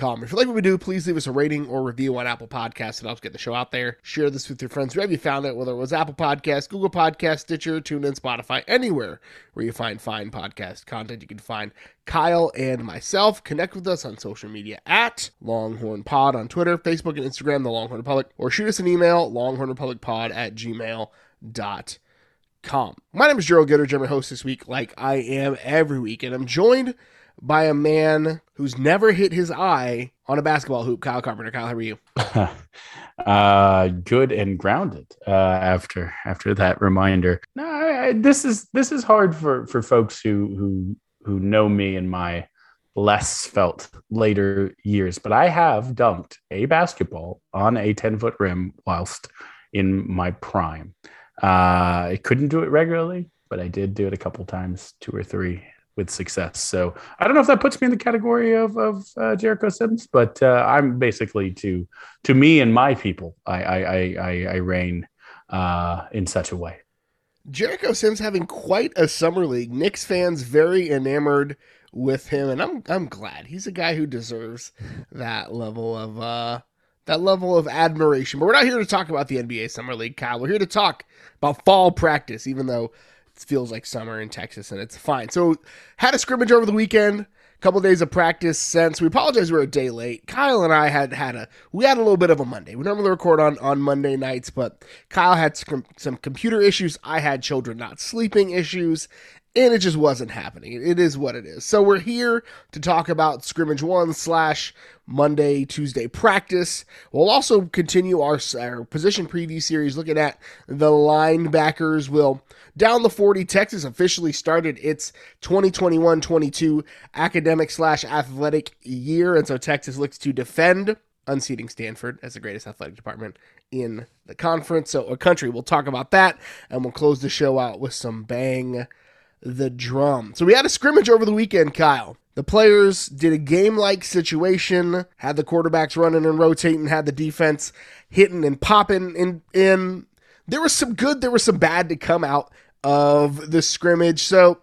If you like what we do, please leave us a rating or review on Apple Podcasts. It helps get the show out there. Share this with your friends wherever you found it, whether it was Apple Podcasts, Google Podcasts, Stitcher, TuneIn, Spotify, anywhere where you find fine podcast content. You can find Kyle and myself. Connect with us on social media at Longhorn Pod on Twitter, Facebook, and Instagram, The Longhorn Republic, or shoot us an email, longhornrepublicpod at gmail.com. My name is Gerald Gitter, German host this week, like I am every week, and I'm joined by a man who's never hit his eye on a basketball hoop. Kyle Carpenter. Kyle, how are you? uh, good and grounded. Uh, after after that reminder, no, I, this is this is hard for for folks who who who know me in my less felt later years. But I have dunked a basketball on a ten foot rim whilst in my prime. Uh, I couldn't do it regularly, but I did do it a couple times, two or three, with success. So I don't know if that puts me in the category of, of uh, Jericho Sims, but uh, I'm basically to to me and my people, I I I, I reign uh, in such a way. Jericho Sims having quite a summer league. Knicks fans very enamored with him, and I'm I'm glad he's a guy who deserves that level of uh, that level of admiration. But we're not here to talk about the NBA summer league, Kyle. We're here to talk about fall practice, even though feels like summer in Texas, and it's fine. So had a scrimmage over the weekend. A couple of days of practice since we apologize we are a day late. Kyle and I had had a we had a little bit of a Monday. We normally record on on Monday nights, but Kyle had some, some computer issues. I had children not sleeping issues, and it just wasn't happening. It is what it is. So we're here to talk about scrimmage one slash Monday, Tuesday practice. We'll also continue our, our position preview series looking at the linebackers. We'll down the 40. Texas officially started its 2021 22 academic slash athletic year. And so Texas looks to defend unseating Stanford as the greatest athletic department in the conference. So, a country, we'll talk about that. And we'll close the show out with some bang the drum. So, we had a scrimmage over the weekend, Kyle. The players did a game like situation, had the quarterbacks running and rotating, had the defense hitting and popping in, in. There was some good, there was some bad to come out of the scrimmage. So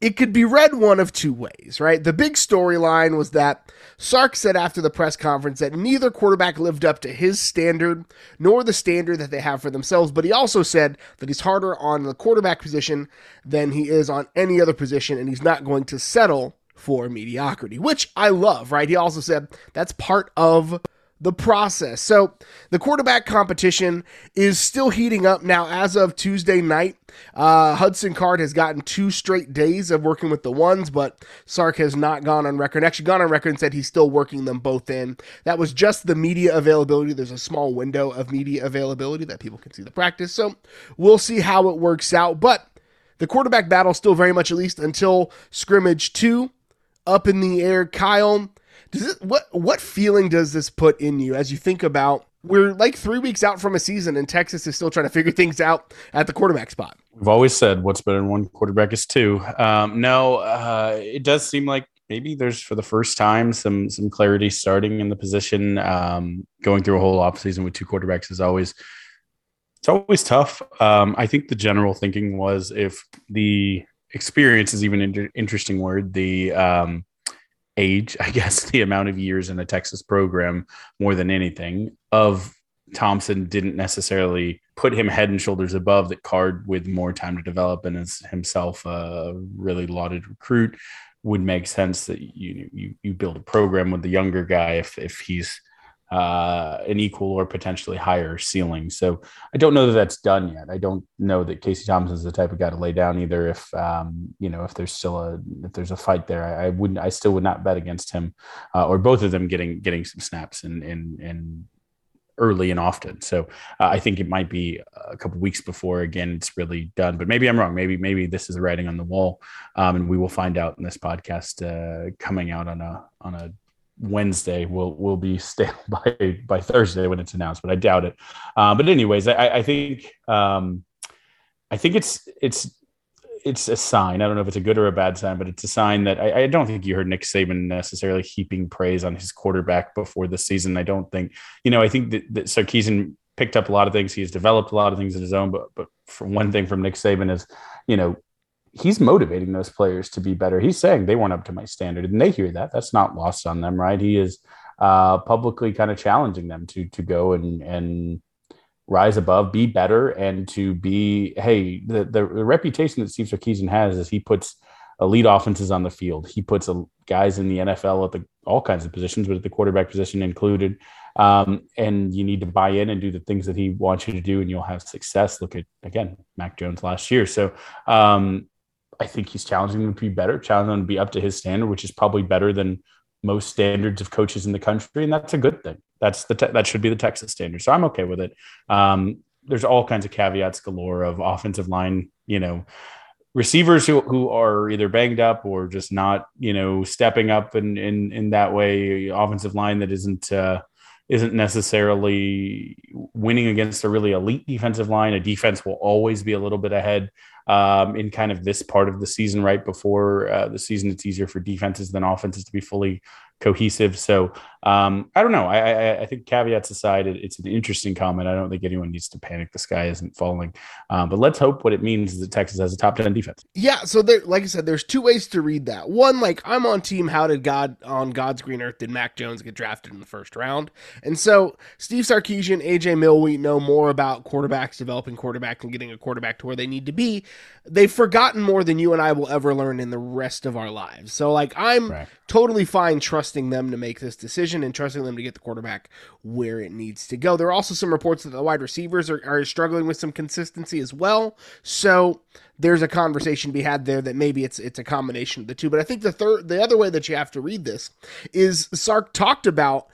it could be read one of two ways, right? The big storyline was that Sark said after the press conference that neither quarterback lived up to his standard nor the standard that they have for themselves, but he also said that he's harder on the quarterback position than he is on any other position and he's not going to settle for mediocrity, which I love, right? He also said that's part of the process. So the quarterback competition is still heating up now as of Tuesday night. Uh, Hudson Card has gotten two straight days of working with the ones, but Sark has not gone on record. Actually, gone on record and said he's still working them both in. That was just the media availability. There's a small window of media availability that people can see the practice. So we'll see how it works out. But the quarterback battle still very much, at least until scrimmage two, up in the air. Kyle, does it, what what feeling does this put in you as you think about we're like three weeks out from a season and Texas is still trying to figure things out at the quarterback spot. We've always said what's better than one quarterback is two. Um, no, uh, it does seem like maybe there's for the first time some some clarity starting in the position. Um, going through a whole offseason with two quarterbacks is always it's always tough. Um, I think the general thinking was if the experience is even an interesting word, the um, age, I guess, the amount of years in a Texas program more than anything of Thompson didn't necessarily put him head and shoulders above that card with more time to develop and is himself a really lauded recruit would make sense that you you you build a program with the younger guy if if he's uh, an equal or potentially higher ceiling. So I don't know that that's done yet. I don't know that Casey Thompson is the type of guy to lay down either. If um, you know, if there's still a if there's a fight there, I, I wouldn't. I still would not bet against him uh, or both of them getting getting some snaps and and and early and often. So uh, I think it might be a couple weeks before again it's really done. But maybe I'm wrong. Maybe maybe this is writing on the wall, um, and we will find out in this podcast uh, coming out on a on a Wednesday will will be stale by by Thursday when it's announced, but I doubt it. Uh, but anyways, I, I think um, I think it's it's it's a sign. I don't know if it's a good or a bad sign, but it's a sign that I, I, don't think you heard Nick Saban necessarily heaping praise on his quarterback before the season. I don't think, you know, I think that, that picked up a lot of things. He's developed a lot of things in his own, but but for one thing from Nick Saban is, you know, he's motivating those players to be better. He's saying they weren't up to my standard, and they hear that. That's not lost on them, right? He is uh, publicly kind of challenging them to to go and and rise above, be better, and to be hey the the, reputation that Steve Sarkisian has is he puts elite offenses on the field. He puts a, guys in the NFL at the all kinds of positions, but at the quarterback position included. Um, and you need to buy in and do the things that he wants you to do, and you'll have success. Look at again Mac Jones last year. So um, I think he's challenging them to be better, challenging them to be up to his standard, which is probably better than most standards of coaches in the country, and that's a good thing. That's the te- that should be the Texas standard. So I'm okay with it. Um, there's all kinds of caveats galore of offensive line, you know, receivers who, who are either banged up or just not, you know, stepping up in in, in that way. Offensive line that isn't uh, isn't necessarily winning against a really elite defensive line. A defense will always be a little bit ahead um, in kind of this part of the season, right before uh, the season. It's easier for defenses than offenses to be fully cohesive. So um, I don't know. I, I, I think caveats aside, it, it's an interesting comment. I don't think anyone needs to panic. The sky isn't falling, um, but let's hope what it means is that Texas has a top ten defense. Yeah. So there, like I said, there's two ways to read that. One, like I'm on team. How did God on God's green earth did Mac Jones get drafted in the first round? And so Steve Sarkisian, AJ Milwee know more about quarterbacks, developing quarterbacks, and getting a quarterback to where they need to be. They've forgotten more than you and I will ever learn in the rest of our lives. So like I'm right. totally fine trusting them to make this decision and trusting them to get the quarterback where it needs to go. There are also some reports that the wide receivers are, are struggling with some consistency as well. So there's a conversation to be had there that maybe it's it's a combination of the two. But I think the third the other way that you have to read this is Sark talked about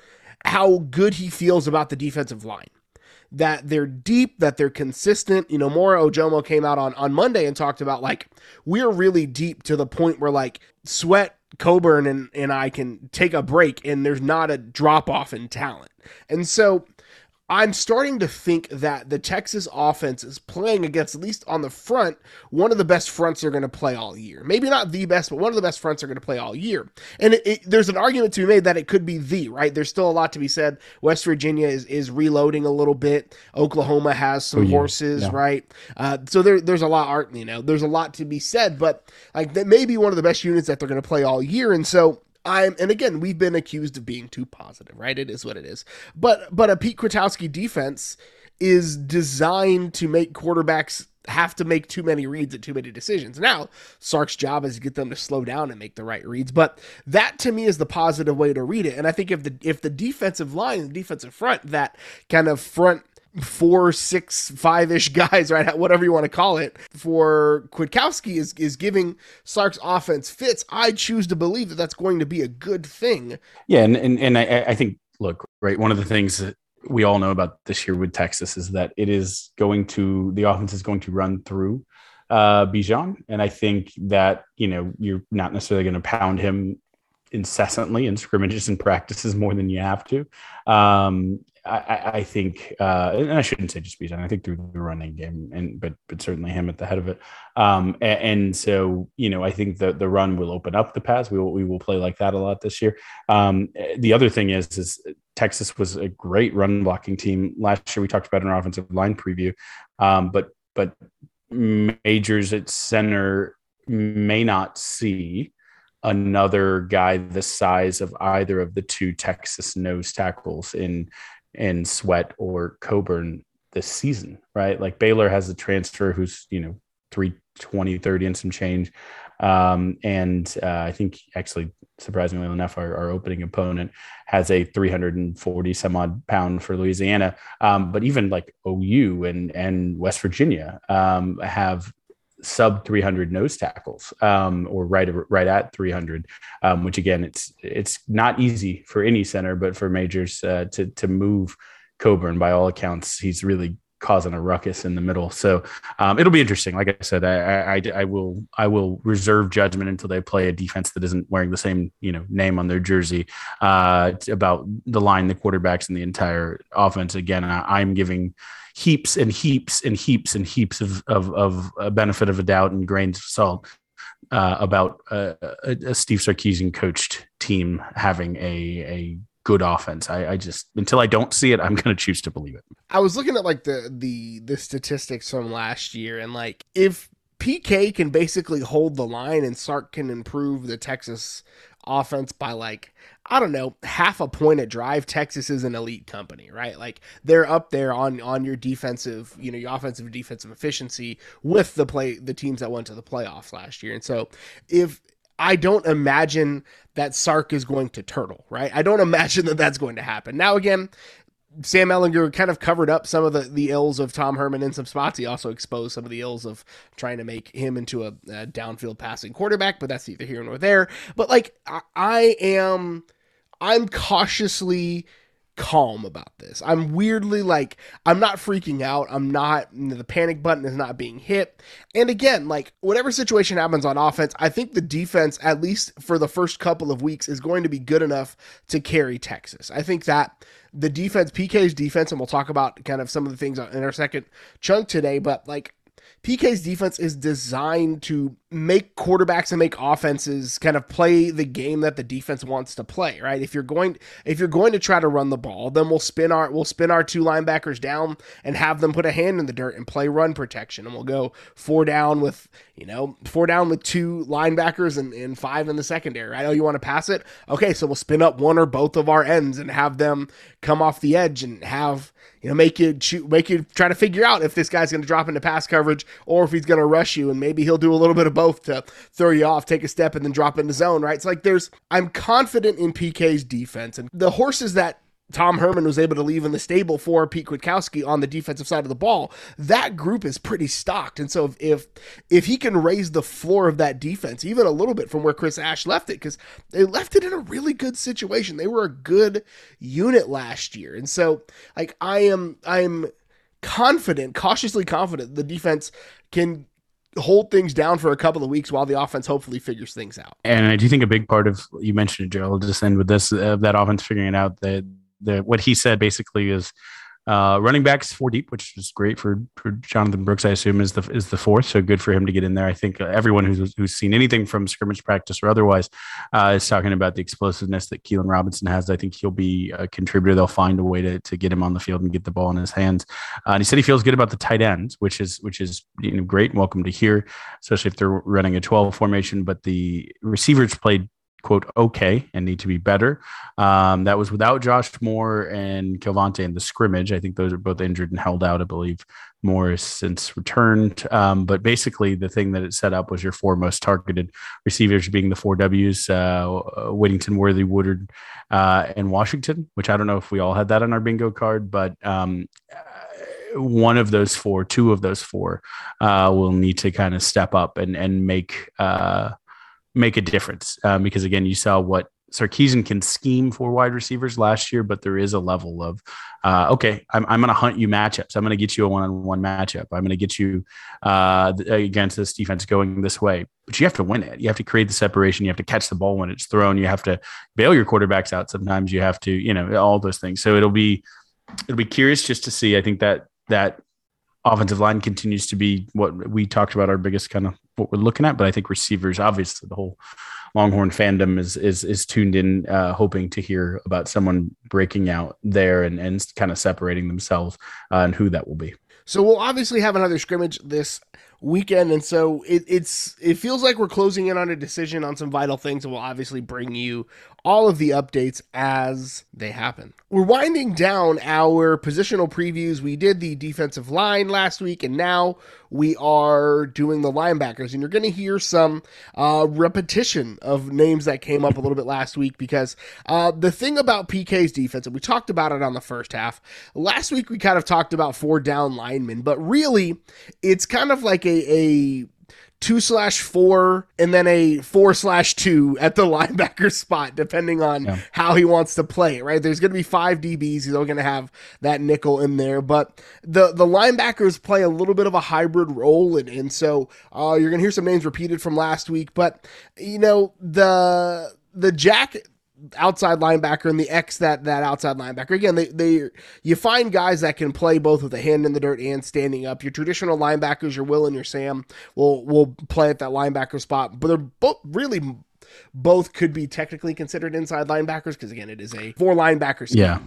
how good he feels about the defensive line that they're deep, that they're consistent. You know, Moro Ojomo came out on, on Monday and talked about like, we're really deep to the point where like Sweat Coburn and, and I can take a break and there's not a drop off in talent. And so I'm starting to think that the Texas offense is playing against, at least on the front, one of the best fronts they're going to play all year. Maybe not the best, but one of the best fronts they're going to play all year. And it, it, there's an argument to be made that it could be the, right? There's still a lot to be said. West Virginia is, is reloading a little bit. Oklahoma has some oh, yeah. horses, yeah. right? Uh, so there, there's a lot, you know, there's a lot to be said, but like that may be one of the best units that they're going to play all year. And so I'm and again we've been accused of being too positive, right? It is what it is. But but a Pete Kwiatkowski defense is designed to make quarterbacks have to make too many reads and too many decisions. Now, Sark's job is to get them to slow down and make the right reads, but that to me is the positive way to read it. And I think if the if the defensive line, the defensive front, that kind of front four, six, five ish guys, right? Whatever you want to call it, for Kwiatkowski is is giving Sark's offense fits. I choose to believe that that's going to be a good thing. Yeah, and and, and I, I think look right. One of the things that we all know about this year with Texas is that it is going to the offense is going to run through uh, Bijan, and I think that you know you're not necessarily going to pound him incessantly in scrimmages and practices more than you have to. Um, I, I think, uh, and I shouldn't say just Bijan. I think through the running game, and but but certainly him at the head of it. Um, and, and, so you know, I think the the run will open up the pass. We will we will play like that a lot this year. Um, the other thing is is Texas was a great run blocking team last year. We talked about our offensive line preview, um, but but majors at center may not see another guy the size of either of the two Texas nose tackles in in Sweat or Coburn this season, right? Like Baylor has a transfer who's, you know, 320, 30 and some change. Um, and uh, I think actually, surprisingly enough, our, our, opening opponent has a 340 some odd pound for Louisiana. Um, but even like OU and, and West Virginia um, have sub 300 nose tackles um, or right right at 300 um, which again it's it's not easy for any center but for majors uh, to to move Coburn by all accounts he's really causing a ruckus in the middle. So um, it'll be interesting. Like I said, I, I, I will I will reserve judgment until they play a defense that isn't wearing the same you know name on their jersey uh, about the line, the quarterbacks, and the entire offense. Again, I, I'm giving heaps and heaps and heaps and heaps of of, of a benefit of a doubt and grains of salt uh, about a, a, Steve Sarkisian coached team having a a good offense. I, I just until I don't see it, I'm going to choose to believe it. I was looking at like the the the statistics from last year, and like if PK can basically hold the line and Sark can improve the Texas offense by like I don't know half a point a drive. Texas is an elite company, right? Like they're up there on on your defensive, you know, your offensive defensive efficiency with the play the teams that went to the playoffs last year. And so if I don't imagine that Sark is going to turtle, right? I don't imagine that that's going to happen. Now, again, Sam Ehlinger kind of covered up some of the, the ills of Tom Herman in some spots. He also exposed some of the ills of trying to make him into a, a downfield passing quarterback, but that's neither here nor there. But like, I, I am, I'm cautiously calm about this. I'm weirdly like I'm not freaking out. I'm not the panic button is not being hit. And again, like whatever situation happens on offense, I think the defense at least for the first couple of weeks is going to be good enough to carry Texas. I think that the defense PK's defense and we'll talk about kind of some of the things in our second chunk today, but like PK's defense is designed to make quarterbacks and make offenses kind of play the game that the defense wants to play, right? If you're going if you're going to try to run the ball, then we'll spin our we'll spin our two linebackers down and have them put a hand in the dirt and play run protection. And we'll go four down with, you know, four down with two linebackers and, and five in the secondary. I know oh, you want to pass it. Okay, so we'll spin up one or both of our ends and have them come off the edge and have you know, make you make you try to figure out if this guy's going to drop into pass coverage or if he's going to rush you, and maybe he'll do a little bit of both to throw you off, take a step, and then drop into zone. Right? It's like there's I'm confident in PK's defense and the horses that Tom Herman was able to leave in the stable for Pete Kwiatkowski on the defensive side of the ball. That group is pretty stocked, and so if if he can raise the floor of that defense even a little bit from where Chris Ash left it, because they left it in a really good situation. They were a good unit last year, and so like I am I'm confident, cautiously confident, the defense can hold things down for a couple of weeks while the offense hopefully figures things out. And I do think a big part of you mentioned it. I'll just end with this: uh, that offense figuring it out. That the what he said basically is uh, running backs four deep, which is great for, for Jonathan Brooks. I assume is the is the fourth, so good for him to get in there. I think uh, everyone who's who's seen anything from scrimmage practice or otherwise uh, is talking about the explosiveness that Keilan Robinson has. I think he'll be a contributor. They'll find a way to, to get him on the field and get the ball in his hands. Uh, and he said he feels good about the tight ends, which is which is you know, great. Welcome to hear, especially if they're running a twelve formation. But the receivers played quote okay and need to be better. Um, that was without Josh Moore and Kelvontay in the scrimmage. I think those are both injured and held out. I believe Moore since returned. Um, but basically, the thing that it set up was your four most targeted receivers being the four Ws: uh, Whittington, Worthy, Woodard, uh, and Washington. Which I don't know if we all had that on our bingo card, but um, one of those four, two of those four, uh, will need to kind of step up and and make uh, make a difference um, because again, you saw what Sarkisian can scheme for wide receivers last year, but there is a level of, uh, okay, I'm, I'm going to hunt you matchups. I'm going to get you a one-on-one matchup. I'm going to get you uh, against this defense going this way, but you have to win it. You have to create the separation. You have to catch the ball when it's thrown. You have to bail your quarterbacks out. Sometimes you have to, you know, all those things. So it'll be, it'll be curious just to see. I think that that offensive line continues to be what we talked about our biggest kind of what we're looking at but i think receivers obviously the whole longhorn fandom is is is tuned in uh, hoping to hear about someone breaking out there and and kind of separating themselves uh, and who that will be. So we'll obviously have another scrimmage this weekend, and so it, it's it feels like we're closing in on a decision on some vital things, and we'll obviously bring you all of the updates as they happen. We're winding down our positional previews. We did the defensive line last week, and now we are doing the linebackers. And you're going to hear some uh, repetition of names that came up a little bit last week because uh, the thing about PK's defense, and we talked about it on the first half, last week we kind of talked about four down linemen, but really it's kind of like a, a two slash four and then a four slash two at the linebacker spot, depending on yeah. how he wants to play it, right? There's going to be five DBs. He's going to have that nickel in there, but the, the linebackers play a little bit of a hybrid role. And, and so uh, you're going to hear some names repeated from last week, but you know, the, the Jack outside linebacker and the X that that outside linebacker. Again, they they you find guys that can play both with a hand in the dirt and standing up. Your traditional linebackers, your Will and your Sam, will will play at that linebacker spot, but they're both really both could be technically considered inside linebackers because again, it is a four linebacker scheme. Yeah.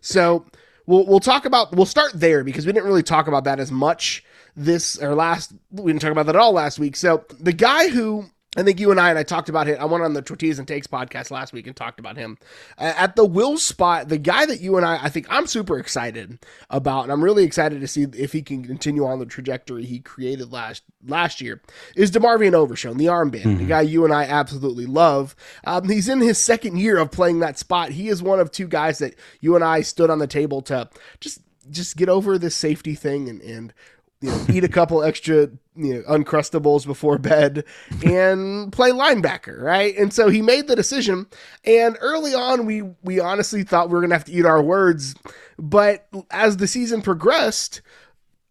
So we'll we'll talk about we'll start there because we didn't really talk about that as much this or last we didn't talk about that at all last week. So the guy who I think you and I and I talked about it. I went on the Tortillas and Takes podcast last week and talked about him uh, at the Will spot. The guy that you and I, I think I'm super excited about, and I'm really excited to see if he can continue on the trajectory he created last last year. Is DeMarvion Overshown, the armband, mm-hmm. the guy you and I absolutely love. Um, he's in his second year of playing that spot. He is one of two guys that you and I stood on the table to just just get over this safety thing and, and you know, eat a couple extra you know, uncrustables before bed and play linebacker, right? And so he made the decision. And early on, we we honestly thought we were gonna have to eat our words, but as the season progressed,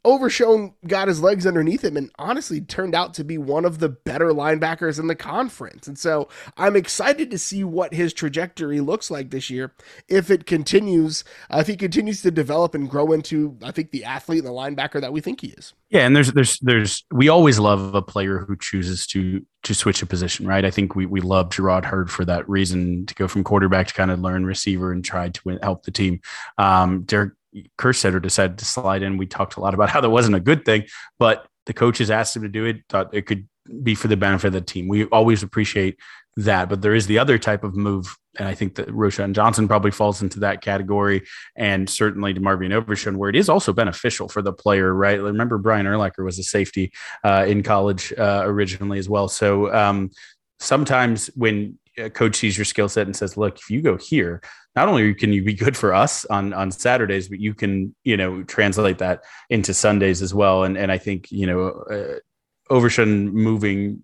Overshown got his legs underneath him and honestly turned out to be one of the better linebackers in the conference. And so I'm excited to see what his trajectory looks like this year if it continues, uh, if he continues to develop and grow into, I think, the athlete and the linebacker that we think he is. Yeah, and there's there's there's we always love a player who chooses to to switch a position, right? I think we we love Jerrod Heard for that reason to go from quarterback to kind of learn receiver and try to help the team. Um, Derek Kerstetter decided to slide in. We talked a lot about how that wasn't a good thing, but the coaches asked him to do it, thought it could be for the benefit of the team. We always appreciate that, but there is the other type of move, and I think that Roschon Johnson probably falls into that category, and certainly DeMarvion Overshown, where it is also beneficial for the player, right? Remember, Brian Urlacher was a safety uh, in college uh, originally as well. So um, sometimes when a coach sees your skill set and says, "Look, if you go here, not only can you be good for us on on Saturdays, but you can you know translate that into Sundays as well." And and I think you know uh, Overshown moving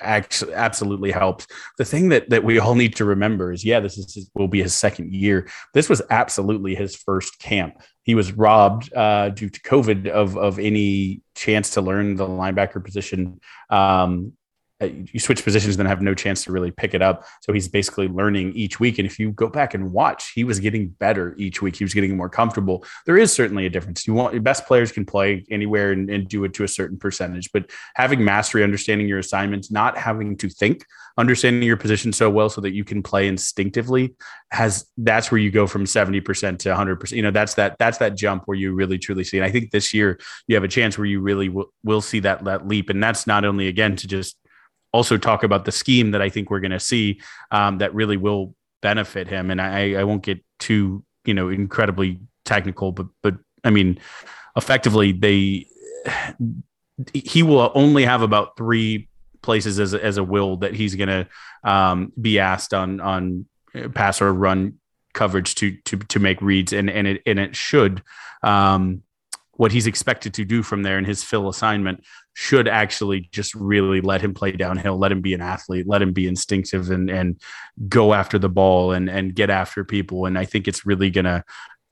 actually absolutely helps. The thing that that we all need to remember is, yeah, this is will be his second year. This was absolutely his first camp. He was robbed uh, due to COVID of of any chance to learn the linebacker position. Um, Uh, you switch positions then have no chance to really pick it up. So he's basically learning each week. And if you go back and watch he was getting better each week. He was getting more comfortable. There is certainly a difference. You want your best players can play anywhere and, and do it to a certain percentage. But having mastery understanding your assignments not having to think understanding your position so well so that you can play instinctively has that's where you go from 70% to 100% you know that's that that's that jump where you really truly see. And i think this year you have a chance where you really will, will see that that leap. And that's not only again to just also talk about the scheme that I think we're going to see um, that really will benefit him. And I, I won't get too, you know, incredibly technical, but, but I mean, effectively they, he will only have about three places as as a will that he's going to um, be asked on, on pass or run coverage to, to, to make reads. And, and it, and it should, um, what he's expected to do from there in his fill assignment should actually just really let him play downhill, let him be an athlete, let him be instinctive and and go after the ball and and get after people. And I think it's really gonna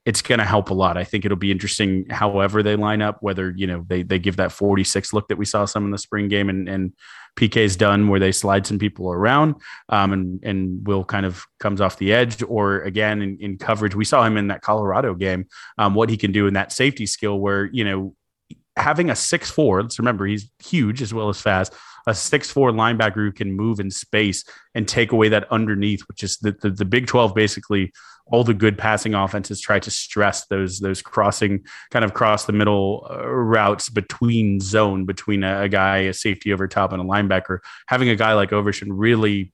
it's to help a lot. I think it'll be interesting however they line up, whether, you know, they, they give that 46 look that we saw some in the spring game and, and PK's done where they slide some people around um, and, and Will kind of comes off the edge or again in, in coverage. We saw him in that Colorado game, um, what he can do in that safety skill where, you know, having a six four, let's remember he's huge as well as fast, a six four linebacker who can move in space and take away that underneath, which is the, the, the Big 12 basically – all the good passing offenses try to stress those those crossing kind of cross the middle uh, routes between zone between a, a, guy a safety over top and a linebacker. Having a guy like Overshown really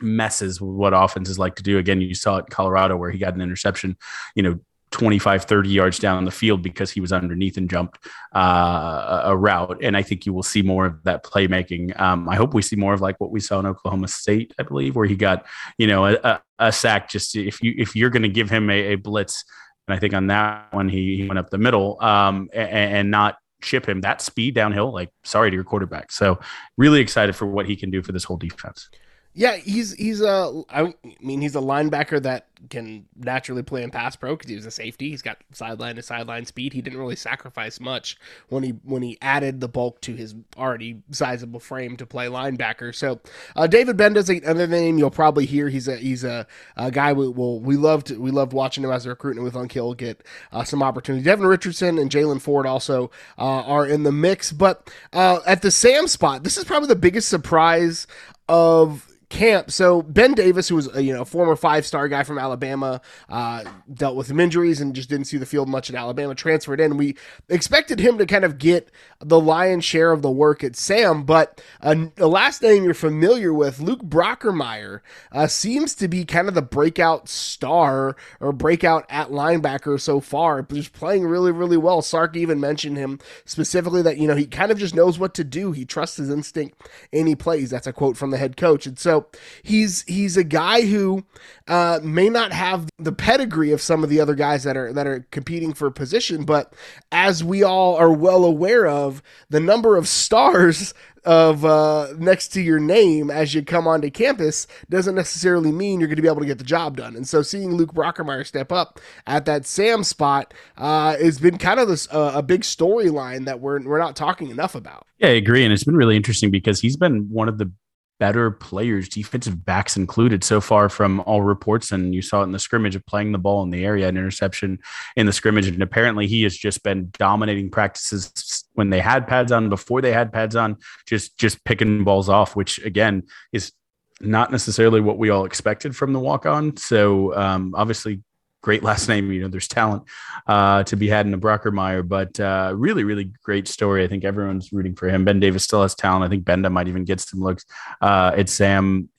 messes with what offenses like to do. Again you saw it in Colorado where he got an interception you know 25, 30 yards down the field because he was underneath and jumped uh, a route. And I think you will see more of that playmaking. Um, I hope we see more of like what we saw in Oklahoma State, I believe, where he got, you know, a, a sack just if you if you're going to give him a, a, blitz. And I think on that one, he, he went up the middle um, and, and not chip him that speed downhill, like sorry to your quarterback. So really excited for what he can do for this whole defense. Yeah, he's he's a I mean he's a linebacker that can naturally play in pass pro because he was a safety. He's got sideline to sideline speed. He didn't really sacrifice much when he when he added the bulk to his already sizable frame to play linebacker. So uh, David Gbenda's another name you'll probably hear. He's a he's a, a guy we will we loved we loved watching him as a recruit and with Unkill get uh, some opportunity. Devin Richardson and Jalen Ford also uh, are in the mix, but uh, at the Sam spot, this is probably the biggest surprise of camp. So Ben Davis, who was a, you know former five star guy from Alabama, uh, dealt with some injuries and just didn't see the field much at Alabama. Transferred in. We expected him to kind of get the lion's share of the work at Sam, but uh, the last name you're familiar with, Luke Brockermeyer, uh, seems to be kind of the breakout star or breakout at linebacker so far. Just playing really, really well. Sark even mentioned him specifically that you know he kind of just knows what to do. He trusts his instinct and he plays. That's a quote from the head coach. And so he's he's a guy who uh, may not have the pedigree of some of the other guys that are that are competing for position, but as we all are well aware of, the number of stars of uh, next to your name as you come onto campus doesn't necessarily mean you're going to be able to get the job done. And so seeing Luke Brockermeyer step up at that Sam spot uh, has been kind of this, uh, a big storyline that we're we're not talking enough about. Yeah, I agree, and it's been really interesting because he's been one of the better players, defensive backs included, so far from all reports. And you saw it in the scrimmage of playing the ball in the area, an interception in the scrimmage. And apparently, he has just been dominating practices when they had pads on, before they had pads on, just just picking balls off, which again is not necessarily what we all expected from the walk on. So um, obviously great last name. You know, there's talent uh, to be had in a Brockermeyer, but uh, really, really great story. I think everyone's rooting for him. Ben Davis still has talent. I think Gbenda might even get some looks. Uh, it's Sam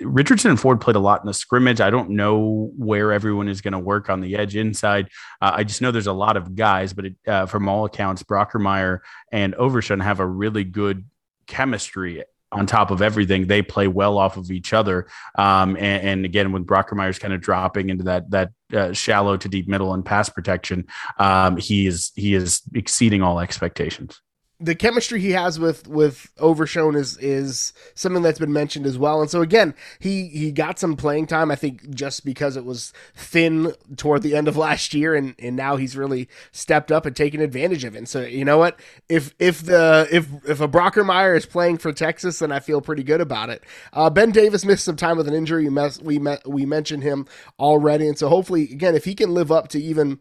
Richardson and Ford played a lot in the scrimmage. I don't know where everyone is going to work on the edge inside. Uh, I just know there's a lot of guys, but it, uh, from all accounts, Brockermeyer and Overshown have a really good chemistry on top of everything, they play well off of each other. Um, and, and, again, with Brockermeyer's kind of dropping into that that uh, shallow to deep middle and pass protection, um, he is he is exceeding all expectations the chemistry he has with with Overshown is is something that's been mentioned as well. And so again, he he got some playing time. I think just because it was thin toward the end of last year, and and now he's really stepped up and taken advantage of it. And so you know what, if if the if if a Brockermeyer is playing for Texas, then I feel pretty good about it. Uh, ben Davis missed some time with an injury. We mes- we met, we mentioned him already, and so hopefully again, if he can live up to even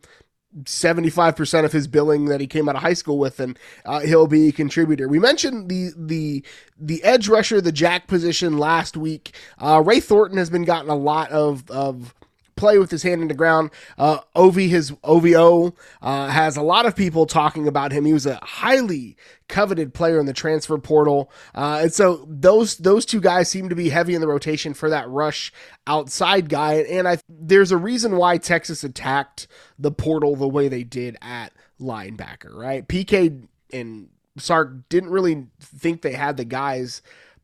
75% of his billing that he came out of high school with and uh, he'll be a contributor. We mentioned the the the edge rusher the jack position last week. Uh, Ray Thornton has been gotten a lot of of play with his hand in the ground. Uh, his OVO, uh, has a lot of people talking about him. He was a highly coveted player in the transfer portal, uh, and so those those two guys seem to be heavy in the rotation for that rush outside guy. And I there's a reason why Texas attacked the portal the way they did at linebacker, right? PK and Sark didn't really think they had the guys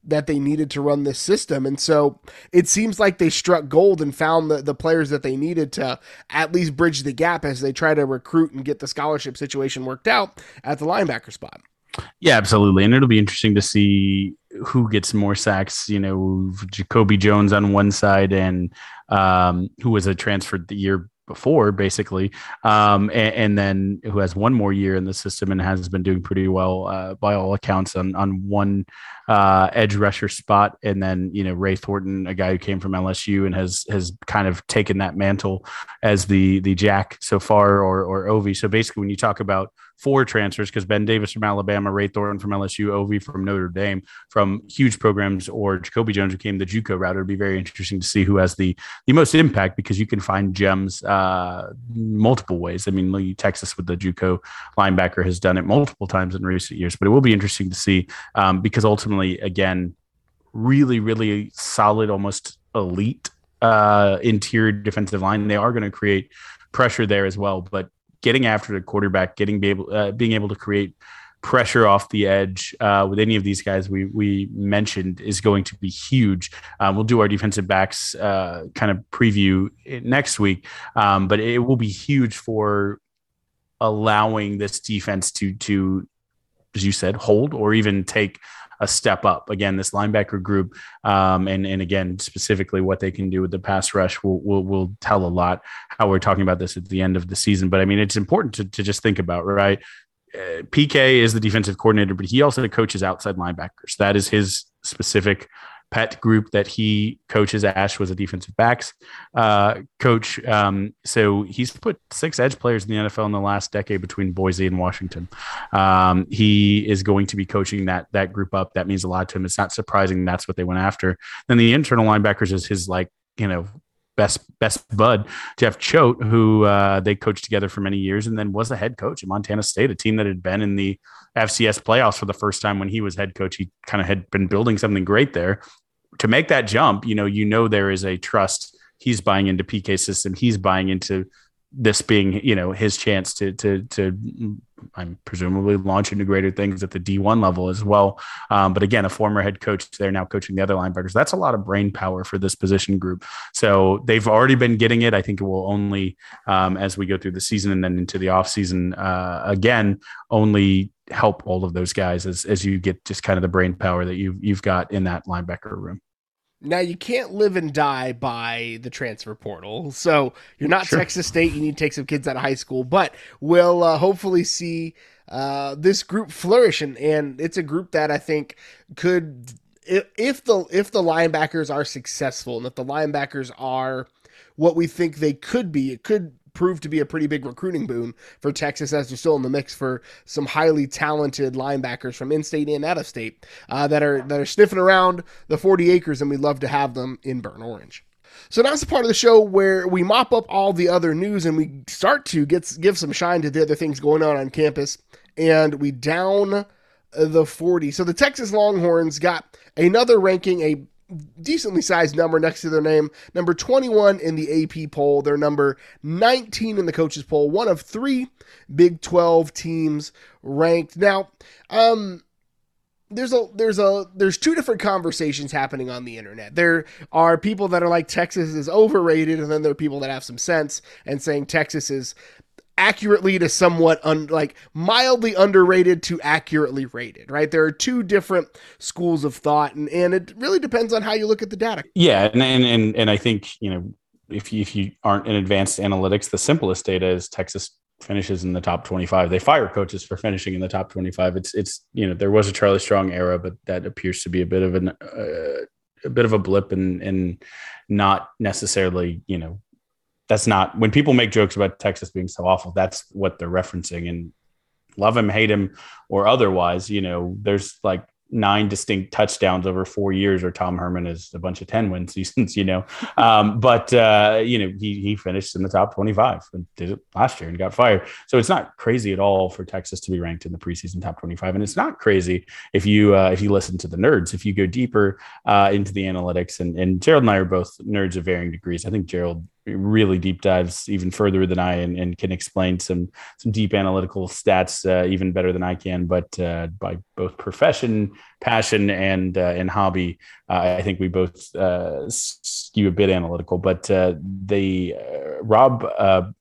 that they needed to run this system. And so it seems like they struck gold and found the, the players that they needed to at least bridge the gap as they try to recruit and get the scholarship situation worked out at the linebacker spot. Yeah, absolutely. And it'll be interesting to see who gets more sacks. You know, Jacoby Jones on one side and um, who was a transfer the year before, basically, um, and, and, then who has one more year in the system and has been doing pretty well uh, by all accounts on on one uh, edge rusher spot, and then you know Ray Thornton, a guy who came from LSU and has has kind of taken that mantle as the the Jack so far, or or Ovie. So basically, when you talk about four transfers because Ben Davis from Alabama, Ray Thornton from LSU, Ovie from Notre Dame, from huge programs, or Jacoby Jones became the JUCO route. It'd be very interesting to see who has the the most impact because you can find gems uh, multiple ways. I mean, Texas with the JUCO linebacker has done it multiple times in recent years, but it will be interesting to see um, because ultimately, again, really, really solid, almost elite uh, interior defensive line. They are going to create pressure there as well, but getting after the quarterback, getting be able uh, being able to create pressure off the edge uh, with any of these guys we we mentioned is going to be huge. Um, we'll do our defensive backs uh, kind of preview next week, um, but it will be huge for allowing this defense to to as you said, hold or even take a step up. Again, this linebacker group, um, and and again specifically what they can do with the pass rush will will will tell a lot. How we're talking about this at the end of the season, but I mean it's important to to just think about right. Uh, PK is the defensive coordinator, but he also coaches outside linebackers. That is his specific pet group that he coaches. Ash was a defensive backs uh, coach. Um, so he's put six edge players in the NFL in the last decade between Boise and Washington. Um, he is going to be coaching that that group up. That means a lot to him. It's not surprising that's what they went after. Then the internal linebackers is his like you know best best bud Jeff Choate, who uh, they coached together for many years, and then was the head coach at Montana State, a team that had been in the FCS playoffs for the first time when he was head coach. He kind of had been building something great there. To make that jump, you know, you know there is a trust. He's buying into PK system. He's buying into this being you know his chance to to to I'm presumably launch into greater things at the D1 level as well. Um, but again, a former head coach, they're now coaching the other linebackers. That's a lot of brain power for this position group. So they've already been getting it. I think it will only, um, as we go through the season and then into the offseason, uh, again, only help all of those guys as, as you get just kind of the brain power that you've, you've got in that linebacker room. Now you can't live and die by the transfer portal. So you're not sure. Texas State. You need to take some kids out of high school, but we'll uh, hopefully see uh, this group flourish, and, and it's a group that I think could, if the if the linebackers are successful, and if the linebackers are what we think they could be, it could proved to be a pretty big recruiting boon for Texas as they're still in the mix for some highly talented linebackers from in-state and out of state uh, that are that are sniffing around the 40 acres, and we'd love to have them in burnt orange. So now's the part of the show where we mop up all the other news and we start to get give some shine to the other things going on on campus, and we down the 40. So the Texas Longhorns got another ranking, a decently sized number next to their name. Number 21 in the AP poll. They're number 19 in the coaches poll. One of three Big 12 teams ranked. Now, um, there's a there's a there's two different conversations happening on the internet. There are people that are like Texas is overrated, and then there are people that have some sense and saying Texas is accurately to somewhat un, like mildly underrated to accurately rated right? There are two different schools of thought and, and it really depends on how you look at the data. Yeah and and and, i think you know if you, if you aren't in advanced analytics the simplest data is texas finishes in the top 25 they fire coaches for finishing in the top 25 it's it's you know there was a charlie strong era but that appears to be a bit of an uh, a bit of a blip and and not necessarily you know that's not when people make jokes about Texas being so awful. That's what they're referencing, and love him, hate him, or otherwise. You know, there's like nine distinct touchdowns over four years, or Tom Herman is a bunch of 10 win seasons, you know. Um, but, uh, you know, he, he finished in the top 25 and did it last year and got fired. So it's not crazy at all for Texas to be ranked in the preseason top 25. And it's not crazy if you, uh, if you listen to the nerds, if you go deeper uh, into the analytics and, and Gerald and I are both nerds of varying degrees. I think Gerald really deep dives even further than I and, and can explain some some deep analytical stats uh, even better than I can. But uh, by both profession, passion, and uh, and hobby, uh, I think we both uh, skew a bit analytical. But uh, the Rob. Uh,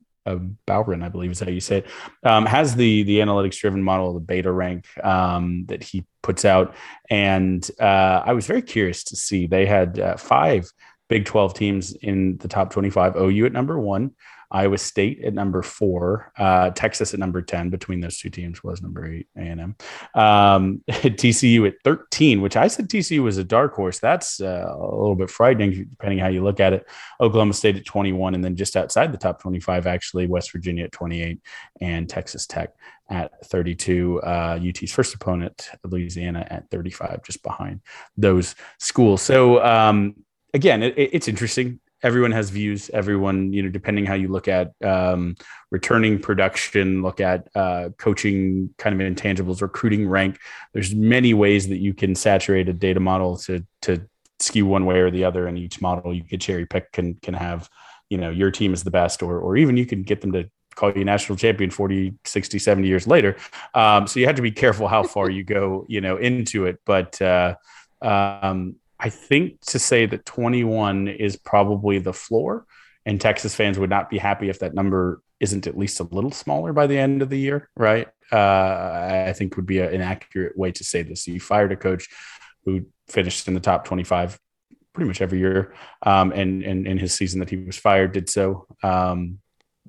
Bowron, I believe is how you say it, um, has the the analytics driven model, the beta rank um, that he puts out, and I was very curious to see they had five Big 12 teams in the top 25. OU at number one, Iowa State at number four, uh, Texas at number 10. Between those two teams was number eight, A&M. Um, TCU at 13, which I said TCU was a dark horse. That's uh, a little bit frightening, depending how you look at it. Oklahoma State at 21, and then just outside the top 25, actually, West Virginia at 28 and Texas Tech at 32. Uh, UT's first opponent, Louisiana, at 35, just behind those schools. So, um, again, it, it's interesting. Everyone has views. Everyone, you know, depending how you look at um, returning production, look at uh, coaching kind of intangibles, recruiting rank. There's many ways that you can saturate a data model to to skew one way or the other. And each model you could cherry pick can can have, you know, your team is the best, or or even you can get them to call you national champion 40 60 70 years later um, so you have to be careful how far you go you know into it but uh, um, I think to say that 21 is probably the floor and Texas fans would not be happy if that number isn't at least a little smaller by the end of the year, right? Uh, I think would be a, an accurate way to say this. You fired a coach who finished in the top 25 pretty much every year, um, and, and in his season that he was fired did so. Um,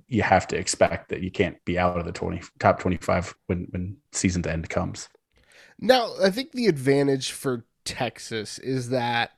you have to expect that you can't be out of the 20 top 25 when when season's end comes. Now, I think the advantage for Texas is that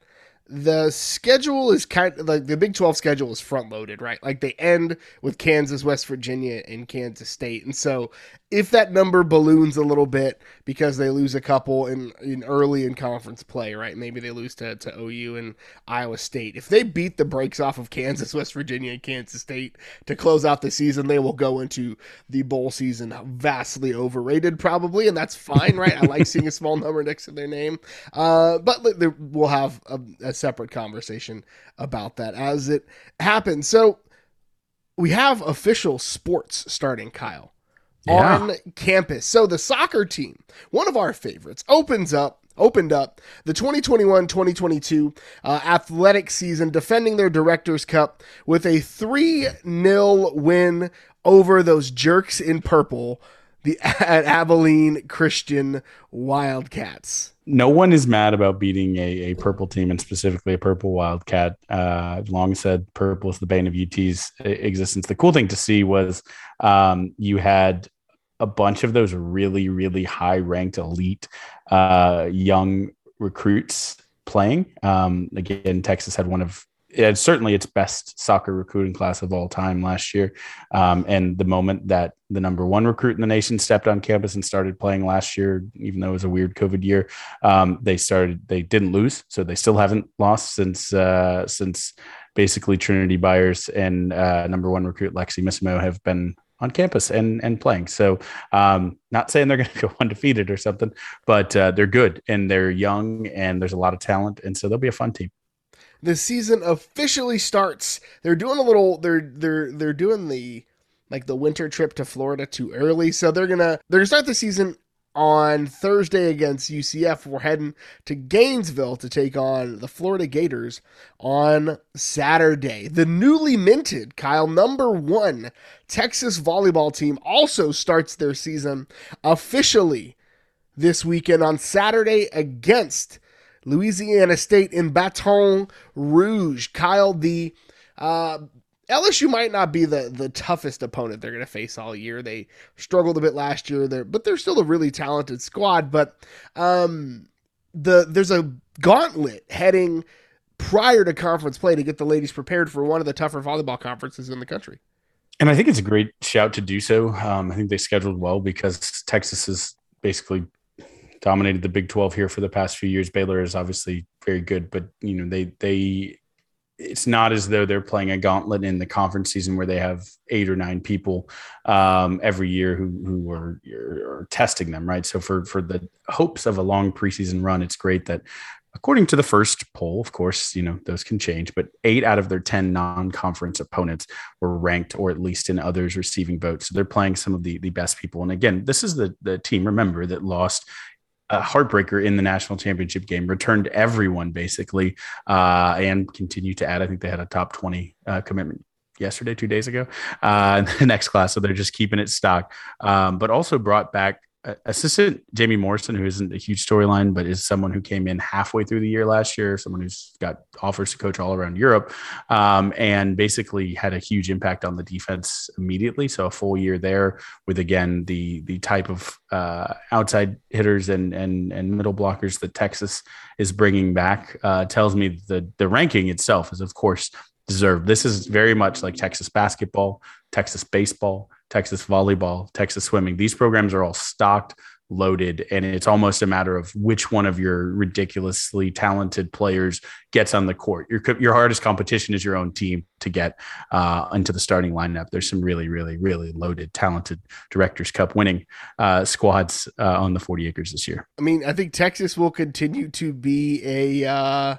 the schedule is kind of like the Big 12 schedule is front loaded, right? Like they end with Kansas, West Virginia, and Kansas State. And so if that number balloons a little bit because they lose a couple in, in early in conference play, right? Maybe they lose to, to OU and Iowa State. If they beat the brakes off of Kansas, West Virginia, and Kansas State to close out the season, they will go into the bowl season vastly overrated, probably, and that's fine, right? I like seeing a small number next to their name, uh, but we'll have a, a separate conversation about that as it happens. So we have official sports starting, Kyle yeah. on campus. So the soccer team, one of our favorites, opens up opened up the 2021-2022 uh, athletic season defending their directors cup with a 3-0 win over those jerks in purple the at Abilene Christian Wildcats. No one is mad about beating a, a purple team and specifically a purple Wildcat. Uh, I've long said purple is the bane of UT's existence. The cool thing to see was um, you had a bunch of those really, really high ranked elite uh, young recruits playing. Um, again, Texas had one of it certainly its best soccer recruiting class of all time last year. Um, and the moment that the number one recruit in the nation stepped on campus and started playing last year, even though it was a weird COVID year, um, they started. They didn't lose, so they still haven't lost since uh, since basically Trinity Byars and uh, number one recruit Lexi Missimo have been on campus and and playing. So, um, not saying they're going to go undefeated or something, but uh, they're good and they're young and there's a lot of talent, and so they'll be a fun team. The season officially starts. They're doing a little. They're they're they're doing the like the winter trip to Florida too early, so they're gonna they're gonna start the season on Thursday against UCF. We're heading to Gainesville to take on the Florida Gators on Saturday. The newly minted Kyle number one Texas volleyball team also starts their season officially this weekend on Saturday against Louisiana State in Baton Rouge. Kyle, the uh, LSU might not be the the toughest opponent they're going to face all year. They struggled a bit last year, there, but they're still a really talented squad. But um, the there's a gauntlet heading prior to conference play to get the ladies prepared for one of the tougher volleyball conferences in the country. And I think it's a great shout to do so. Um, I think they scheduled well because Texas has basically dominated the Big 12 here for the past few years. Baylor is obviously very good, but you know they they it's not as though they're playing a gauntlet in the conference season where they have eight or nine people um, every year who who are, are, testing them, right? So for for the hopes of a long preseason run, it's great that according to the first poll, of course, you know those can change, but eight out of their ten non-conference opponents were ranked or at least in others receiving votes. So they're playing some of the the best people. And again, this is the the team. Remember that lost a heartbreaker in the national championship game, returned everyone basically, uh, and continue to add. I think they had a top 20 uh, commitment yesterday, two days ago, uh, the next class. So they're just keeping it stock, um, but also brought back assistant Jamie Morrison, who isn't a huge storyline, but is someone who came in halfway through the year last year, someone who's got offers to coach all around Europe, um, and basically had a huge impact on the defense immediately. So a full year there with again the the type of uh, outside hitters and and and middle blockers that Texas is bringing back uh, tells me the the ranking itself is of course deserved. This is very much like Texas basketball, Texas baseball Texas volleyball, Texas swimming. These programs are all stocked, loaded, and it's almost a matter of which one of your ridiculously talented players gets on the court. Your your hardest competition is your own team to get uh, into the starting lineup. There's some really, really, really loaded, talented Directors Cup winning uh, squads uh, on the 40 acres this year. I mean, I think Texas will continue to be a uh,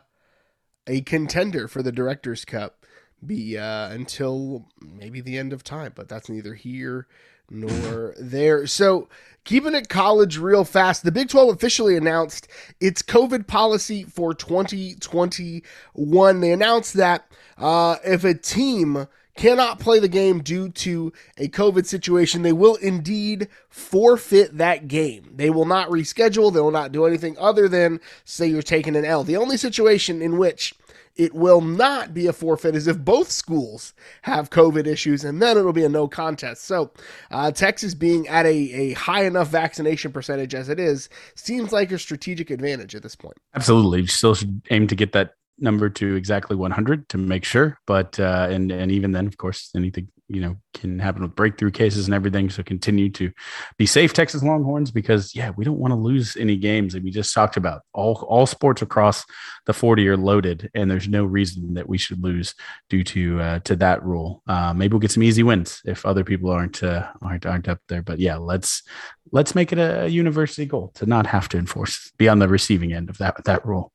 a contender for the Directors Cup be uh, until maybe the end of time, but that's neither here nor there. So, keeping it college real fast, the Big 12 officially announced its COVID policy for 2021. They announced that uh, if a team cannot play the game due to a COVID situation, they will indeed forfeit that game. They will not reschedule, they will not do anything other than say you're taking an L. The only situation in which it will not be a forfeit as if both schools have COVID issues, and then it'll be a no contest. So, uh, Texas being at a, a high enough vaccination percentage as it is seems like a strategic advantage at this point. Absolutely. You still should aim to get that number to exactly 100 to make sure. But uh, and and even then, of course, anything you know can happen with breakthrough cases and everything. So continue to be safe, Texas Longhorns, because yeah, we don't want to lose any games. And we just talked about all all sports across the 40 are loaded, and there's no reason that we should lose due to uh, to that rule. Uh, maybe we'll get some easy wins if other people aren't uh, aren't aren't up there. But yeah, let's let's make it a university goal to not have to enforce, be on the receiving end of that that rule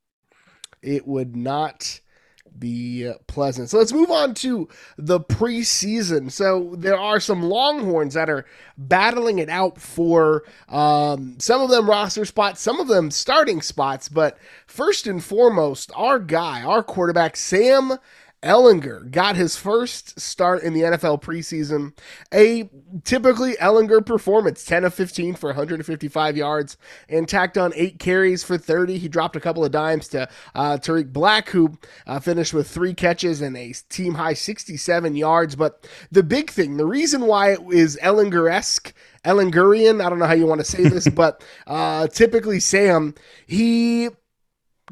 it would not be pleasant. So let's move on to the preseason. So there are some Longhorns that are battling it out for um, some of them roster spots, some of them starting spots. But first and foremost, our guy, our quarterback, Sam Ehlinger got his first start in the NFL preseason. A typically Ehlinger performance 10 of 15 for 155 yards and tacked on eight carries for 30. He dropped a couple of dimes to uh, Tarik Black, who uh, finished with three catches and a team high 67 yards. But the big thing, the reason why it is Ehlinger esque Ehlingerian. I don't know how you want to say this, but uh, typically Sam, he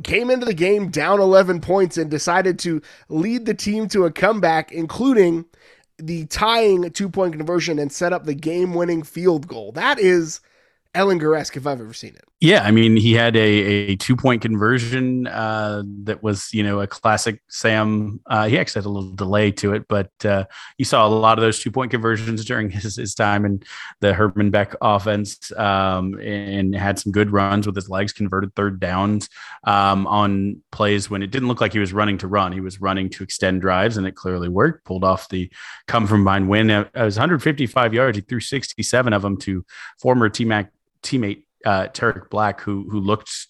came into the game down 11 points and decided to lead the team to a comeback, including the tying two point conversion and set up the game winning field goal. That is Ehlinger esque if I've ever seen it. Yeah, I mean, he had a, a two point conversion uh, that was, you know, a classic Sam. Uh, he actually had a little delay to it, but uh, you saw a lot of those two point conversions during his, his time in the Herman Beck offense um, and had some good runs with his legs, converted third downs um, on plays when it didn't look like he was running to run. He was running to extend drives, and it clearly worked. Pulled off the come from behind win. It was 155 yards. He threw 67 of them to former teammate teammate uh, Tarik Black, who who looked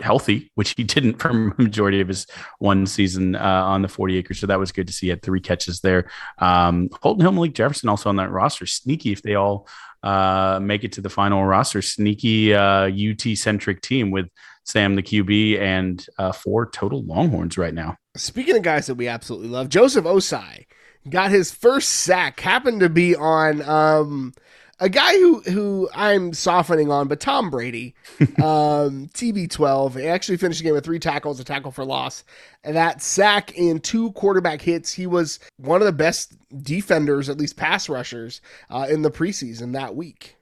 healthy, which he didn't for majority of his one season uh, on the 40 acres. So that was good to see. He had three catches there. Um, Holton Hill, Malik Jefferson also on that roster. Sneaky if they all uh, make it to the final roster. Sneaky uh, UT centric team with Sam the QB and uh, four total Longhorns right now. Speaking of guys that we absolutely love, Joseph Ossai got his first sack. Happened to be on. Um, a guy who who I'm softening on, but Tom Brady, um, TB12, actually finished the game with three tackles, a tackle for loss, and that sack and two quarterback hits. He was one of the best defenders, at least pass rushers, uh, in the preseason that week.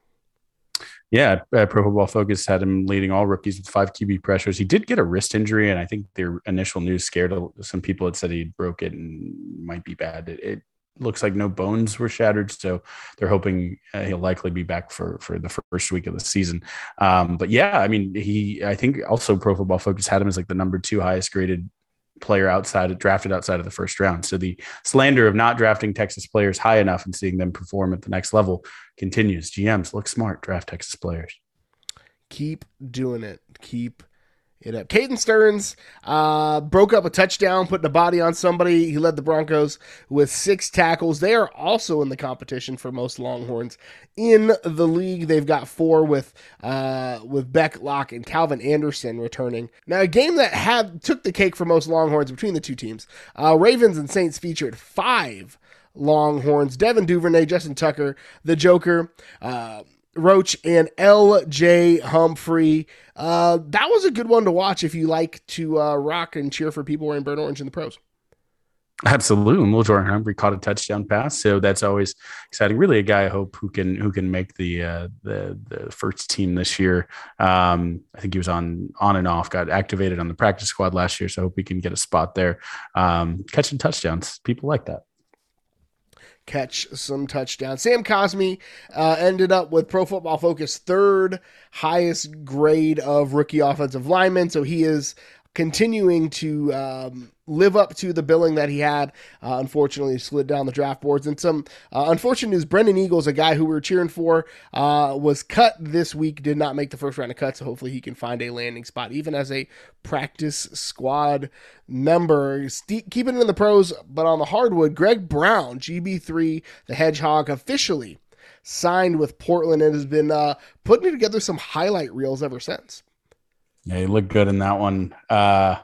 Yeah, uh, Pro Football Focus had him leading all rookies with five QB pressures. He did get a wrist injury, and I think their initial news scared some people. Had said he broke it and might be bad. It, it looks like no bones were shattered, so they're hoping uh, he'll likely be back for for the first week of the season. Um, but yeah, I mean, he I think also Pro Football Focus had him as like the number two highest graded player outside of drafted outside of the first round. So the slander of not drafting Texas players high enough and seeing them perform at the next level continues. GMs look smart, draft Texas players. Keep doing it. Keep it up. Caden Sterns uh, broke up a touchdown, putting a body on somebody. He led the Broncos with six tackles. They are also in the competition for most Longhorns in the league. They've got four with uh, with Beck Locke and Calvin Anderson returning. Now, a game that had took the cake for most Longhorns between the two teams. Uh, Ravens and Saints featured five Longhorns. Devin Duvernay, Justin Tucker, the Joker. Uh, Roach and L.J. Humphrey. Uh, that was a good one to watch if you like to uh, rock and cheer for people wearing burnt orange in the pros. Absolutely, Lil'Jordan Humphrey caught a touchdown pass, so that's always exciting. Really, a guy I hope who can who can make the uh, the the first team this year. Um, I think he was on on and off, got activated on the practice squad last year, so I hope we can get a spot there. Um, catching touchdowns, people like that catch some touchdowns. Sam Cosmi uh, ended up with Pro Football Focus third highest grade of rookie offensive lineman, so he is continuing to um, live up to the billing that he had. Uh, unfortunately, slid down the draft boards. And some uh, unfortunate news Brendan Eagles, a guy who we were cheering for, uh, was cut this week, did not make the first round of cuts. So hopefully he can find a landing spot, even as a practice squad member. St- keeping it in the pros, but on the hardwood, Greg Brown, GB3, the Hedgehog, officially signed with Portland and has been uh, putting together some highlight reels ever since. Yeah, he looked good in that one. Uh,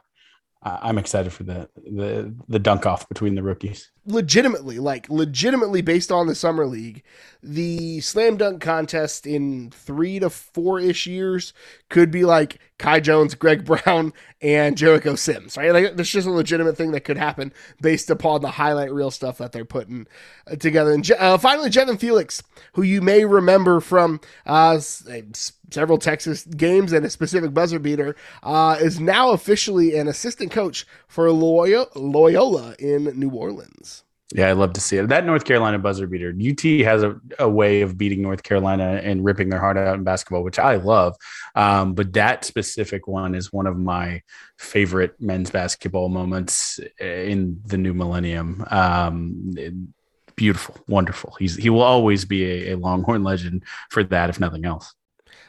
I'm excited for the the the dunk off between the rookies. Legitimately, like legitimately, based on the summer league, the slam dunk contest in three to four ish years could be like Kai Jones, Greg Brown, and Jericho Sims. Right, like that's just a legitimate thing that could happen based upon the highlight reel stuff that they're putting uh, together. And uh, finally, Javan Felix, who you may remember from uh, several Texas games and a specific buzzer beater, uh, is now officially an assistant coach for Loyola in New Orleans. Yeah, I love to see it. That North Carolina buzzer beater. UT has a, a way of beating North Carolina and ripping their heart out in basketball, which I love. Um, but that specific one is one of my favorite men's basketball moments in the new millennium. Um, beautiful, wonderful. He's he will always be a, a Longhorn legend for that, if nothing else.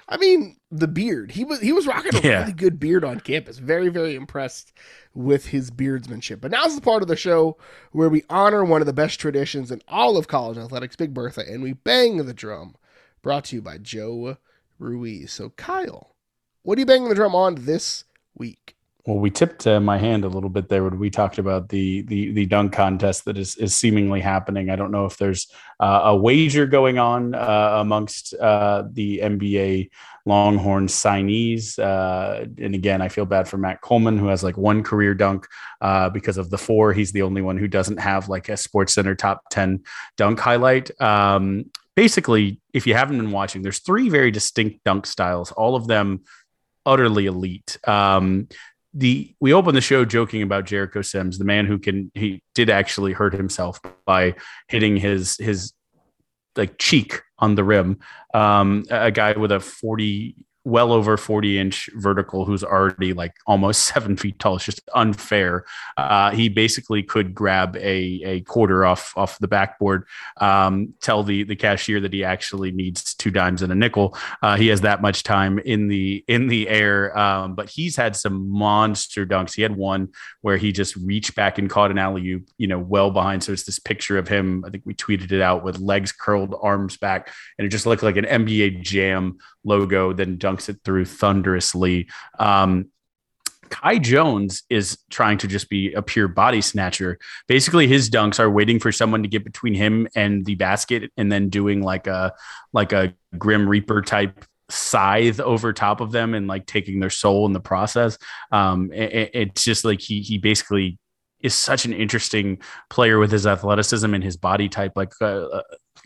I mean, the beard. He was he was rocking a yeah. really good beard on campus. Very very impressed with his beardsmanship. But now's the part of the show where we honor one of the best traditions in all of college athletics, Big Bertha, and we bang the drum. Brought to you by Joe Ruiz. So Kyle, what are you banging the drum on this week? Well, we tipped uh, my hand a little bit there when we talked about the the the dunk contest that is is seemingly happening. I don't know if there's uh, a wager going on uh, amongst uh, the NBA Longhorn signees. Uh, and again, I feel bad for Matt Coleman, who has like one career dunk uh, because of the four. He's the only one who doesn't have like a Sports Center top ten dunk highlight. Um, basically, if you haven't been watching, there's three very distinct dunk styles. All of them utterly elite. Um, the we opened the show joking about Jericho Sims, the man who can he did actually hurt himself by hitting his his like cheek on the rim. Um, a guy with a 40 well over 40 inch vertical who's already like almost seven feet tall. It's just unfair. Uh, he basically could grab a, a quarter off off the backboard, um, tell the the cashier that he actually needs two dimes and a nickel. Uh, he has that much time in the in the air, um, but he's had some monster dunks. He had one where he just reached back and caught an alley oop, you know, well behind. So it's this picture of him. I think we tweeted it out with legs curled, arms back, and it just looked like an NBA Jam logo, then dunks it through thunderously. Um, Kai Jones is trying to just be a pure body snatcher. Basically, his dunks are waiting for someone to get between him and the basket, and then doing like a like a Grim Reaper type scythe over top of them and like taking their soul in the process. Um, it, it's just like he he basically is such an interesting player with his athleticism and his body type. Like uh, uh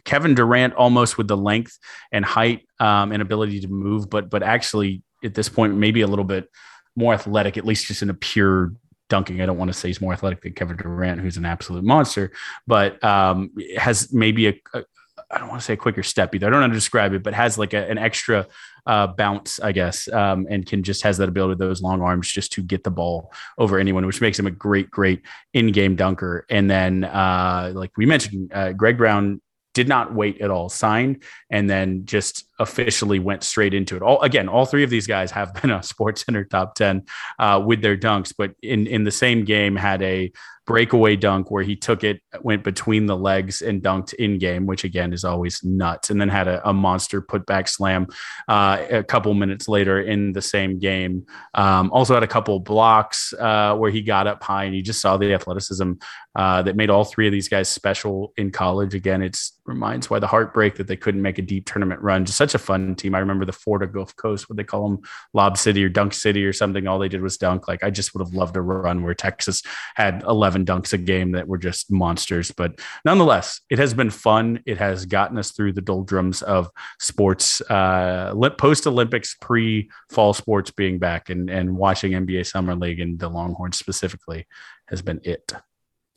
Kevin Durant almost with the length and height um, and ability to move, but but actually at this point maybe a little bit more athletic, at least just in a pure dunking. I don't want to say he's more athletic than Kevin Durant, who's an absolute monster, but um, has maybe a, a I don't want to say a quicker step either. I don't know how to describe it, but has like a, an extra uh, bounce, I guess, um, and can just has that ability, those long arms, just to get the ball over anyone, which makes him a great, great in-game dunker. And then, uh, like we mentioned, uh, Greg Brown did not wait at all, signed, and then just officially went straight into it. All again, all three of these guys have been a Sports Center top ten uh, with their dunks, but in in the same game had a breakaway dunk where he took it, went between the legs and dunked in game, which again is always nuts. And then had a, a monster putback slam uh, a couple minutes later in the same game. Um, also had a couple blocks uh, where he got up high and you just saw the athleticism uh, that made all three of these guys special in college. Again, it reminds why the heartbreak that they couldn't make a deep tournament run. Just such a fun team. I remember the Florida Gulf Coast, what they call them, Lob City or Dunk City or something. All they did was dunk. Like I just would have loved a run where Texas had 11 dunks a game that were just monsters. But nonetheless, it has been fun. It has gotten us through the doldrums of sports, uh, post Olympics, pre fall sports being back, and and watching NBA Summer League and the Longhorns specifically has been it.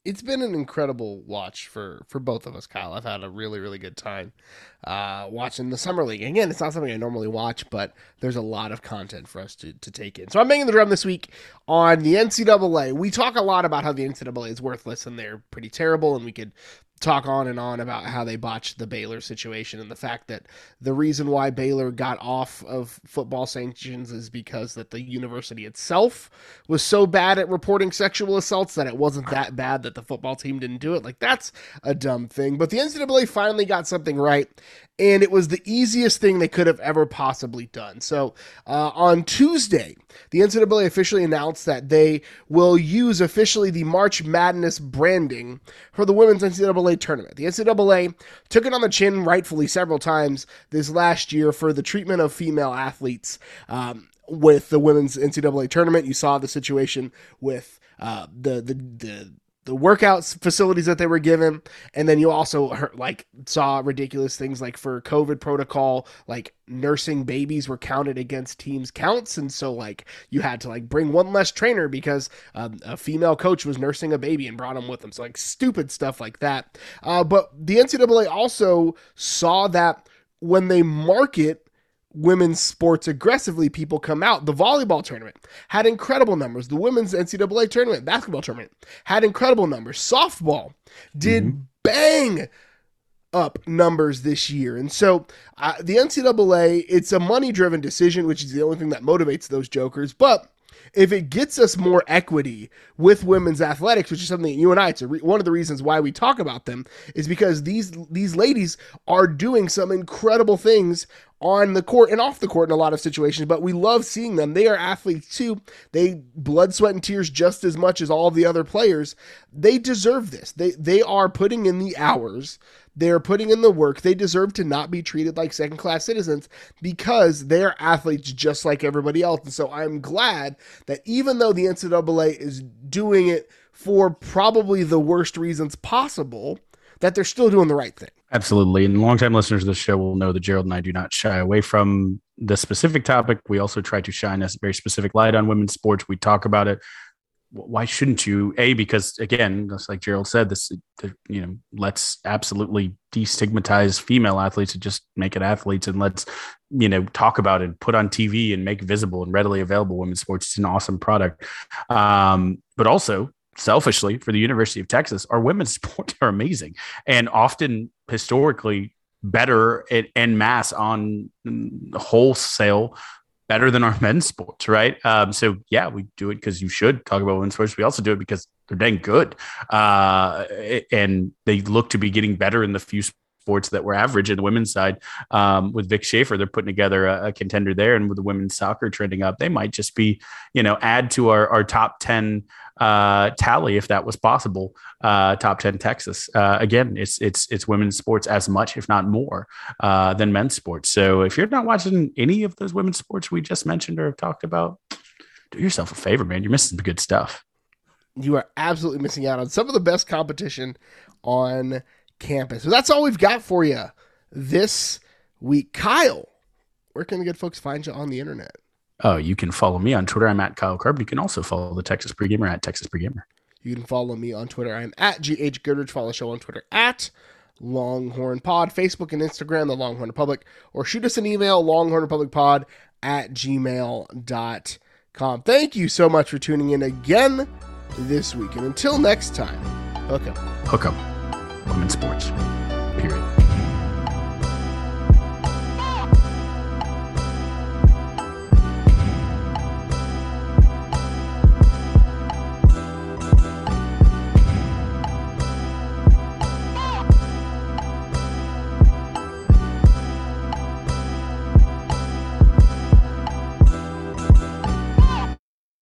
it's been an incredible watch for for both of us, Kyle. I've had a really really good time uh, watching the summer league. Again, it's not something I normally watch, but there's a lot of content for us to to take in. So I'm banging the drum this week on the NCAA. We talk a lot about how the NCAA is worthless and they're pretty terrible, and we could talk on and on about how they botched the Baylor situation and the fact that the reason why Baylor got off of football sanctions is because that the university itself was so bad at reporting sexual assaults that it wasn't that bad that the football team didn't do it. Like that's a dumb thing. But the NCAA finally got something right and it was the easiest thing they could have ever possibly done. So uh, on Tuesday, the NCAA officially announced that they will use officially the March Madness branding for the women's NCAA tournament. The NCAA took it on the chin, rightfully, several times this last year for the treatment of female athletes. Um, with the women's NCAA tournament, you saw the situation with uh, the the the the workout facilities that they were given. And then you also heard, like saw ridiculous things like for covid protocol like nursing babies were counted against teams counts. And so like you had to like bring one less trainer because um, a female coach was nursing a baby and brought him with them. So like stupid stuff like that. Uh, but the ncaa also saw that when they market women's sports aggressively, people come out. The volleyball tournament had incredible numbers. The women's NCAA tournament, basketball tournament, had incredible numbers. Softball did mm-hmm. bang up numbers this year. And so uh, the NCAA, it's a money driven decision, which is the only thing that motivates those jokers. But if it gets us more equity with women's athletics, which is something that you and I, it's re- one of the reasons why we talk about them, is because these these ladies are doing some incredible things on the court and off the court in a lot of situations, but we love seeing them. They are athletes too. They blood, sweat, and tears just as much as all the other players. They deserve this. They they are putting in the hours. They're putting in the work. They deserve to not be treated like second class citizens because they're athletes just like everybody else. And so I'm glad that even though the NCAA is doing it for probably the worst reasons possible, that they're still doing the right thing. Absolutely. And longtime listeners of the show will know that Gerald and I do not shy away from the specific topic. We also try to shine a very specific light on women's sports. We talk about it why shouldn't you? A because again, just like Gerald said, this you know, let's absolutely destigmatize female athletes and just make it athletes, and let's you know talk about it, put on TV, and make visible and readily available women's sports. It's an awesome product, um, but also selfishly for the University of Texas, our women's sports are amazing and often historically better at en mass on wholesale better than our men's sports, right? Um, so yeah, we do it because you should talk about women's sports. We also do it because they're dang good, uh, and they look to be getting better in the few sports that were average in the women's side. Um, with Vic Schaefer, they're putting together a, a, contender there, and with the women's soccer trending up, they might just be, you know, add to our, our top ten uh, tally if that was possible. Uh, top ten Texas. Uh, again, it's it's it's women's sports as much, if not more, uh, than men's sports. So if you're not watching any of those women's sports we just mentioned or have talked about, do yourself a favor, man. You're missing some good stuff. You are absolutely missing out on some of the best competition on campus. So that's all we've got for you this week. Kyle, where can the good folks find you on the internet? Oh, you can follow me on Twitter. I'm at Kyle Carb. You can also follow the Texas Pregamer at Texas Pregamer. You can follow me on Twitter. I'm at GH Goodrich. Follow the show on Twitter at Longhorn Pod, Facebook and Instagram, the Longhorn Republic, or shoot us an email, Longhorn Republic Pod at gmail.com. Thank you so much for tuning in again this week. And until next time, hook up. Hook up women's sports. Period.